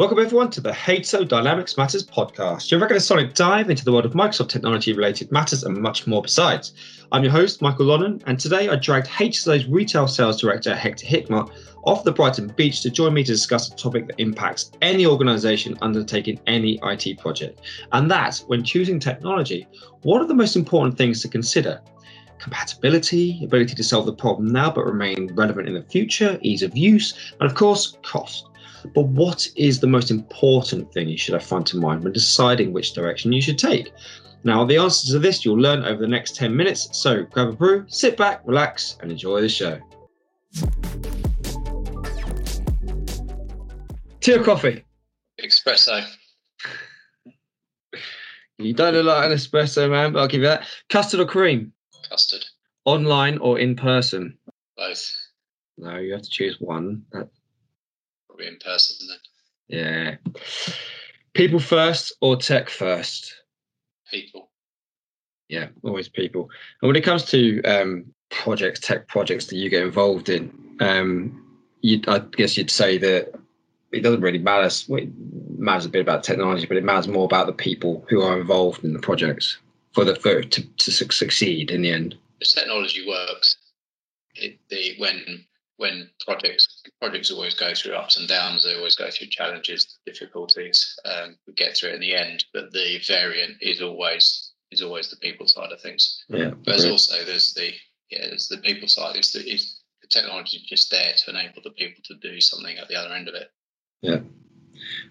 Welcome everyone to the HSO Dynamics Matters podcast, your regular sonic dive into the world of Microsoft technology related matters and much more besides. I'm your host, Michael Lonnan, and today I dragged HSO's retail sales director, Hector Hickmott, off the Brighton beach to join me to discuss a topic that impacts any organization undertaking any IT project. And that's when choosing technology, what are the most important things to consider? Compatibility, ability to solve the problem now but remain relevant in the future, ease of use, and of course, cost. But what is the most important thing you should have front in mind when deciding which direction you should take? Now, the answers to this you'll learn over the next 10 minutes, so grab a brew, sit back, relax, and enjoy the show. Tea or coffee? Espresso. You don't look like an espresso man, but I'll give you that. Custard or cream? Custard. Online or in person? Both. No, you have to choose one. Probably in person then. Yeah. People first or tech first? People. Yeah, always people. And when it comes to um, projects, tech projects that you get involved in, um, you, I guess you'd say that it doesn't really matter. Well, it matters a bit about technology, but it matters more about the people who are involved in the projects for the for to, to succeed in the end. The technology works. It, the when when projects projects always go through ups and downs. They always go through challenges, difficulties. Um, we get through it in the end, but the variant is always is always the people side of things. Yeah, but there's also there's the yeah there's the people side. Is the is the technology just there to enable the people to do something at the other end of it. Yeah,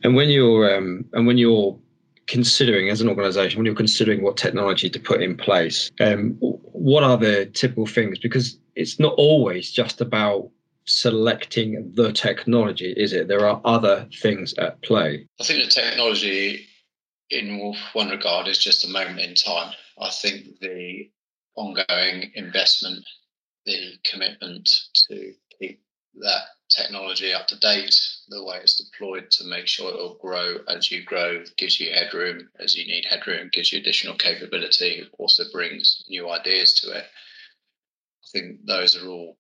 and when you're um, and when you're considering as an organization when you're considering what technology to put in place um, what are the typical things because it's not always just about selecting the technology, is it? There are other things at play. I think the technology, in one regard, is just a moment in time. I think the ongoing investment, the commitment to keep that technology up to date, the way it's deployed to make sure it'll grow as you grow, gives you headroom as you need headroom, gives you additional capability, also brings new ideas to it. I think those are all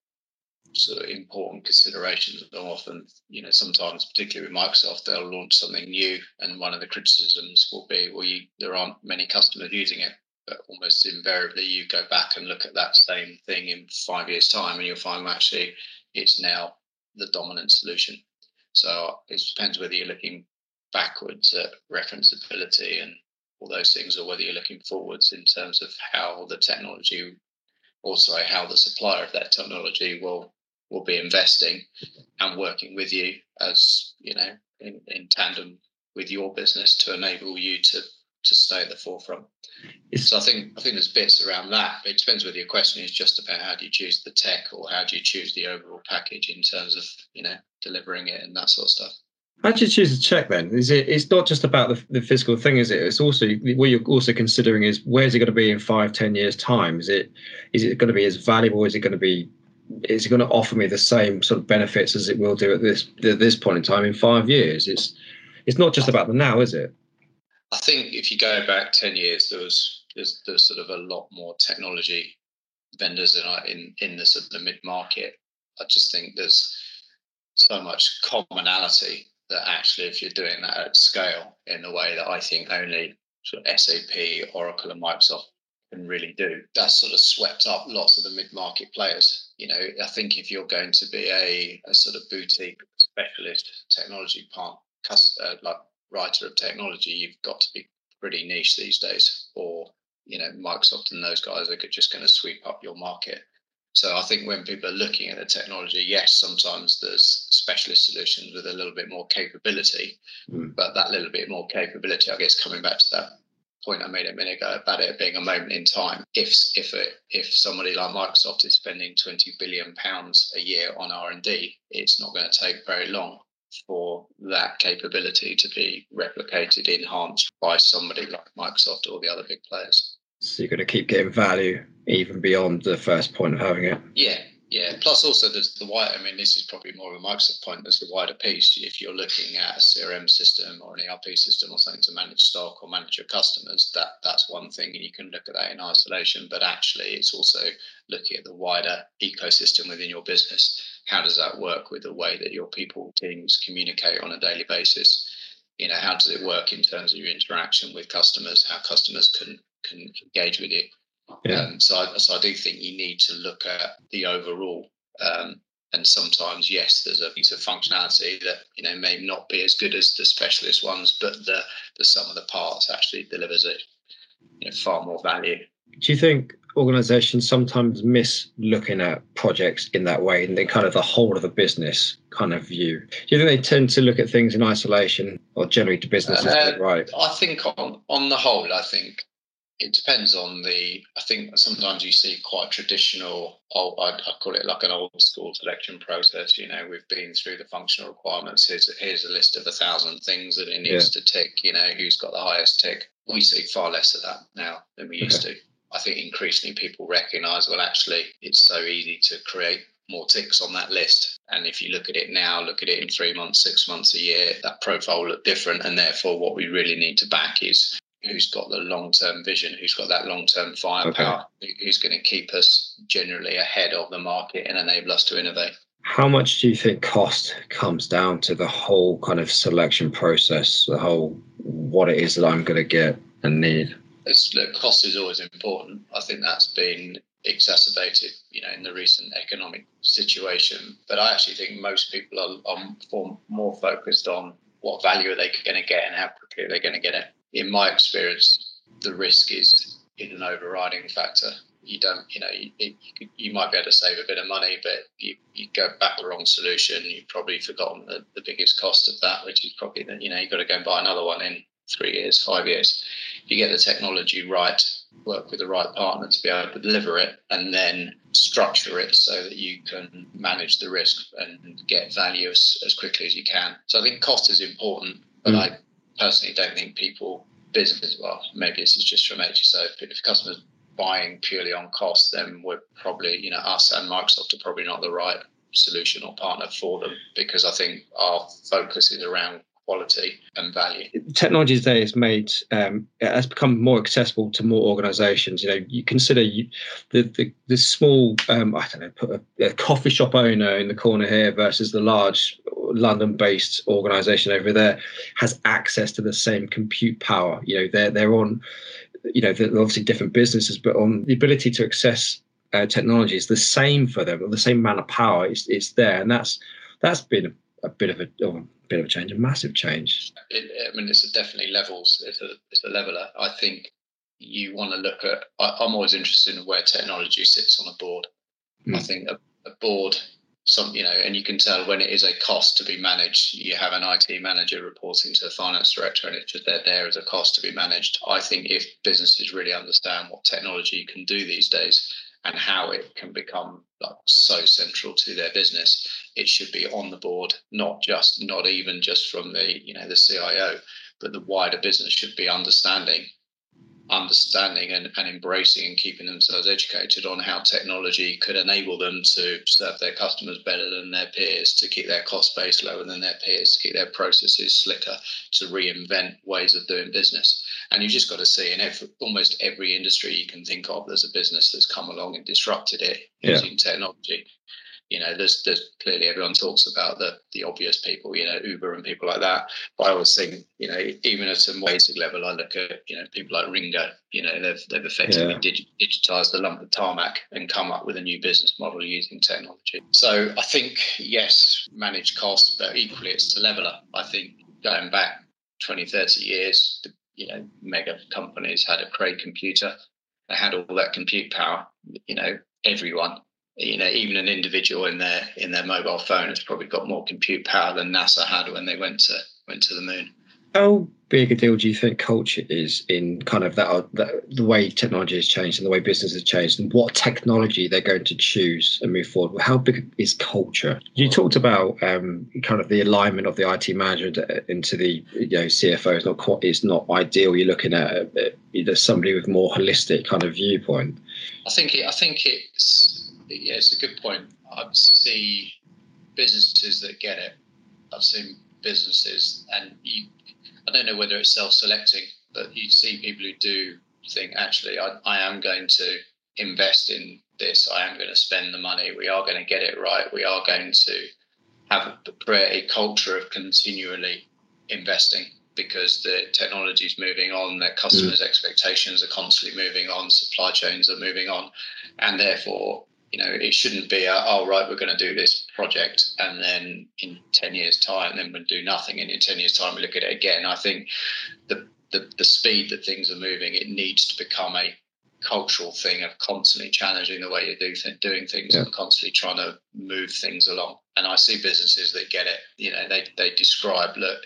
sort of important considerations. And often, you know, sometimes, particularly with Microsoft, they'll launch something new, and one of the criticisms will be, well, you, there aren't many customers using it. But almost invariably, you go back and look at that same thing in five years' time, and you'll find actually it's now the dominant solution. So it depends whether you're looking backwards at referenceability and all those things, or whether you're looking forwards in terms of how the technology, also how the supplier of that technology will will be investing and working with you as you know in, in tandem with your business to enable you to to stay at the forefront. So I think I think there's bits around that. But it depends whether your question is just about how do you choose the tech or how do you choose the overall package in terms of you know delivering it and that sort of stuff. How do you choose the tech then? Is it? It's not just about the, the physical thing, is it? It's also what you're also considering is where's it going to be in five, ten years time? Is it? Is it going to be as valuable? Is it going to be is going to offer me the same sort of benefits as it will do at this at this point in time in five years? It's it's not just about the now, is it? I think if you go back ten years, there was there's, there's sort of a lot more technology vendors in in in the sort of the mid market. I just think there's so much commonality that actually, if you're doing that at scale in the way that I think only sort of SAP, Oracle, and Microsoft can really do. That's sort of swept up lots of the mid-market players. You know, I think if you're going to be a, a sort of boutique specialist technology part, uh, like writer of technology, you've got to be pretty niche these days, or you know, Microsoft and those guys are just going to sweep up your market. So I think when people are looking at the technology, yes, sometimes there's specialist solutions with a little bit more capability, mm. but that little bit more capability, I guess, coming back to that point I made a minute ago about it being a moment in time. If if if somebody like Microsoft is spending 20 billion pounds a year on R and D, it's not going to take very long for that capability to be replicated, enhanced by somebody like Microsoft or the other big players. So you're going to keep getting value even beyond the first point of having it. Yeah, Yeah. Plus, also there's the wider. I mean, this is probably more of a Microsoft point. There's the wider piece. If you're looking at a CRM system or an ERP system or something to manage stock or manage your customers, that that's one thing, and you can look at that in isolation. But actually, it's also looking at the wider ecosystem within your business. How does that work with the way that your people teams communicate on a daily basis? You know, how does it work in terms of your interaction with customers? How customers can can engage with you? Yeah. Um, so, I, so I do think you need to look at the overall. Um, and sometimes, yes, there's a piece of functionality that you know may not be as good as the specialist ones, but the the sum of the parts actually delivers it you know, far more value. Do you think organizations sometimes miss looking at projects in that way and then kind of the whole of the business kind of view? Do you think they tend to look at things in isolation or generally to business uh, right? I think on, on the whole, I think it depends on the. I think sometimes you see quite traditional. Oh, I, I call it like an old school selection process. You know, we've been through the functional requirements. Here's here's a list of a thousand things that it needs yeah. to tick. You know, who's got the highest tick? We see far less of that now than we used okay. to. I think increasingly people recognise. Well, actually, it's so easy to create more ticks on that list. And if you look at it now, look at it in three months, six months, a year, that profile will look different. And therefore, what we really need to back is who's got the long term vision, who's got that long term firepower, okay. who's going to keep us generally ahead of the market and enable us to innovate. How much do you think cost comes down to the whole kind of selection process, the whole what it is that I'm going to get and need? It's, look, cost is always important. I think that's been exacerbated, you know, in the recent economic situation. But I actually think most people are, are more focused on what value are they going to get and how quickly they're they going to get it in my experience, the risk is is an overriding factor. You don't, you know, you, you, you, might be able to save a bit of money, but you, you go back the wrong solution. You've probably forgotten the, the biggest cost of that, which is probably that, you know, you've got to go and buy another one in three years, five years. If you get the technology right, work with the right partner to be able to deliver it, and then structure it so that you can manage the risk and get value as, as quickly as you can. So I think cost is important, but mm. I personally don't think people business well maybe this is just from HSO if, if customers buying purely on cost then we're probably you know us and Microsoft are probably not the right solution or partner for them because I think our focus is around quality and value. Technology today has made um, has become more accessible to more organisations. You know, you consider you, the, the the small um, I don't know, put a, a, coffee shop owner in the corner here versus the large London-based organisation over there has access to the same compute power. You know, they're they're on, you know, they're obviously different businesses, but on the ability to access uh, technology is the same for them. or The same amount of power is it's there, and that's that's been a bit of a, oh, a bit of a change, a massive change. It, I mean, it's definitely levels. It's a it's a leveler. I think you want to look at. I, am always interested in where technology sits on a board. Mm. I think a, a board some you know and you can tell when it is a cost to be managed. You have an IT manager reporting to the finance director and it's just there there as a cost to be managed. I think if businesses really understand what technology can do these days and how it can become like so central to their business it should be on the board not just not even just from the you know the CIO but the wider business should be understanding understanding and, and embracing and keeping themselves educated on how technology could enable them to serve their customers better than their peers, to keep their cost base lower than their peers, to keep their processes slicker, to reinvent ways of doing business. And you just got to see in every, almost every industry you can think of, there's a business that's come along and disrupted it yeah. using technology you know, there's there's clearly everyone talks about the the obvious people, you know, Uber and people like that. But I always think, you know, even at a more basic level, I look at you know people like RingGo. You know, they've they've effectively yeah. dig- digitized the lump of tarmac and come up with a new business model using technology. So I think yes, manage costs, but equally it's a leveler. I think going back 20, 30 years, the, you know, mega companies had a great computer. They had all that compute power. You know, everyone you know, even an individual in their in their mobile phone has probably got more compute power than NASA had when they went to went to the moon. How big a deal do you think culture is in kind of that, that the way technology has changed and the way business has changed and what technology they're going to choose and move forward? How big is culture? You talked about um, kind of the alignment of the IT manager into the you know CFO is not quite is not ideal. You're looking at uh, somebody with more holistic kind of viewpoint. I think it, I think it's yeah, it's a good point. I see businesses that get it. I've seen businesses, and you, I don't know whether it's self-selecting, but you see people who do think, actually, I, I am going to invest in this. I am going to spend the money. We are going to get it right. We are going to have create a culture of continually investing because the technology is moving on, their customers' mm. expectations are constantly moving on, supply chains are moving on, and therefore, you know, it shouldn't be, a, oh, right, we're going to do this project, and then in 10 years' time, then we'll do nothing, and in 10 years' time, we look at it again. I think the, the, the speed that things are moving, it needs to become a cultural thing of constantly challenging the way you do th- doing things yeah. and constantly trying to move things along. And I see businesses that get it. You know, they they describe, look,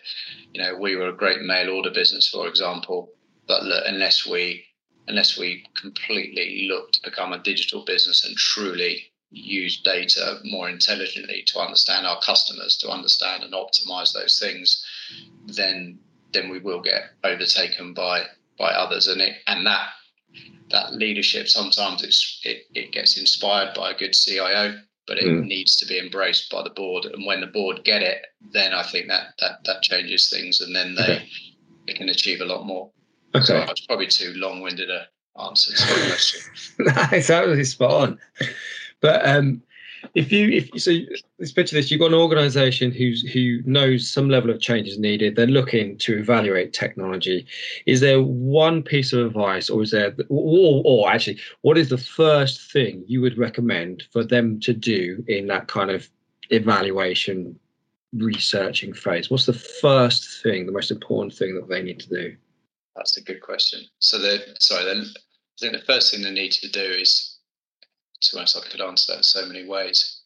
you know, we were a great mail order business, for example, but look, unless we unless we completely look to become a digital business and truly use data more intelligently to understand our customers, to understand and optimize those things, then then we will get overtaken by by others. And it and that that leadership sometimes it's it, it gets inspired by a good CIO, but it mm. needs to be embraced by the board. And when the board get it, then I think that that that changes things, and then they okay. they can achieve a lot more. Okay, so it's probably too long-winded a answer to the question. it's absolutely spot on. But um, if you if so let's picture this you've got an organization who's who knows some level of change is needed. They're looking to evaluate technology. Is there one piece of advice or is there or, or actually what is the first thing you would recommend for them to do in that kind of evaluation researching phase? What's the first thing the most important thing that they need to do that's a good question so the sorry then i think the first thing they need to do is to honest, I could answer that in so many ways.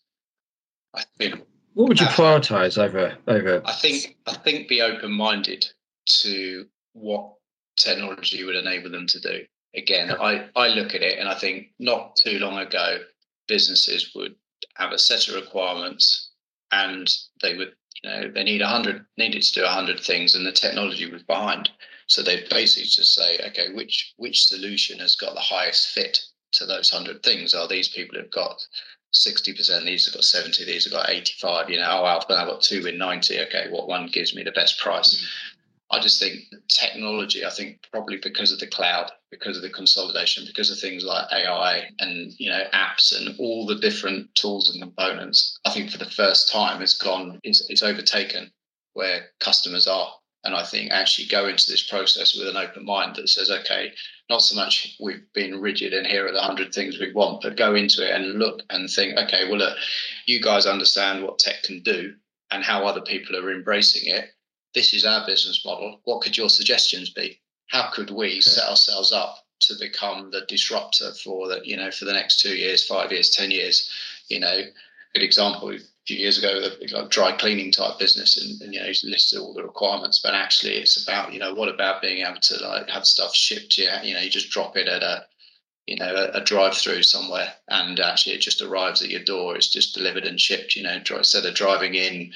I think. What would you ah. prioritize over over? I think I think be open minded to what technology would enable them to do. Again, I, I look at it and I think not too long ago, businesses would have a set of requirements and they would, you know, they need a hundred needed to do a hundred things and the technology was behind. So they basically just say, okay, which which solution has got the highest fit to those 100 things are these people who've got 60%, these have got 70, these have got 85, you know, oh, I've got two in 90. Okay, what one gives me the best price? Mm. I just think technology, I think probably because of the cloud, because of the consolidation, because of things like AI and, you know, apps and all the different tools and components, I think for the first time it's gone, it's, it's overtaken where customers are. And I think actually go into this process with an open mind that says, okay, not so much we've been rigid and here are the 100 things we want, but go into it and look and think, okay, well, look, you guys understand what tech can do and how other people are embracing it. This is our business model. What could your suggestions be? How could we set ourselves up to become the disruptor for the, you know, for the next two years, five years, 10 years? You know, good example, a few years ago with a like dry cleaning type business and, and you know listed all the requirements but actually it's about you know what about being able to like have stuff shipped to you? You know you just drop it at a you know a, a drive through somewhere and actually it just arrives at your door. It's just delivered and shipped you know instead of driving in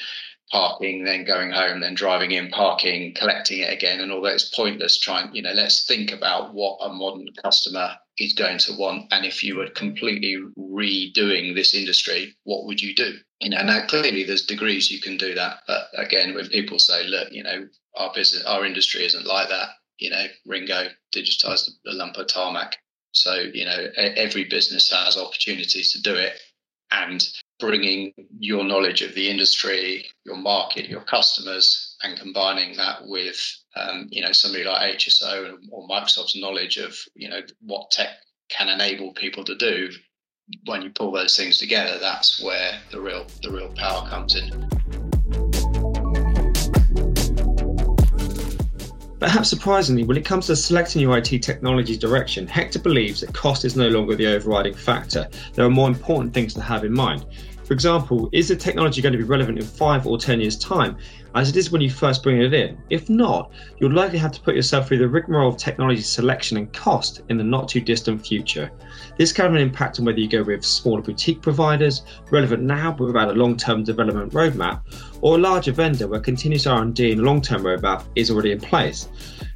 parking then going home then driving in parking collecting it again and all that. Is pointless trying you know let's think about what a modern customer is going to want and if you were completely redoing this industry what would you do? You know now clearly there's degrees you can do that but again when people say look you know our business our industry isn't like that you know RingGo digitized the lump of tarmac. So you know every business has opportunities to do it and bringing your knowledge of the industry your market your customers and combining that with um, you know somebody like hso or microsoft's knowledge of you know what tech can enable people to do when you pull those things together, that's where the real the real power comes in. Perhaps surprisingly, when it comes to selecting your IT technology direction, Hector believes that cost is no longer the overriding factor. There are more important things to have in mind. For example, is the technology going to be relevant in five or 10 years' time, as it is when you first bring it in? If not, you'll likely have to put yourself through the rigmarole of technology selection and cost in the not too distant future. This can have an impact on whether you go with smaller boutique providers, relevant now but without a long-term development roadmap, or a larger vendor where continuous R&D and long-term roadmap is already in place.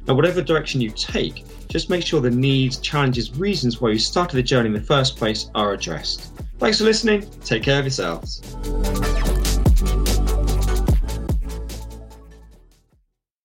Now, whatever direction you take, just make sure the needs, challenges, reasons why you started the journey in the first place are addressed. Thanks for listening. Take care of yourselves.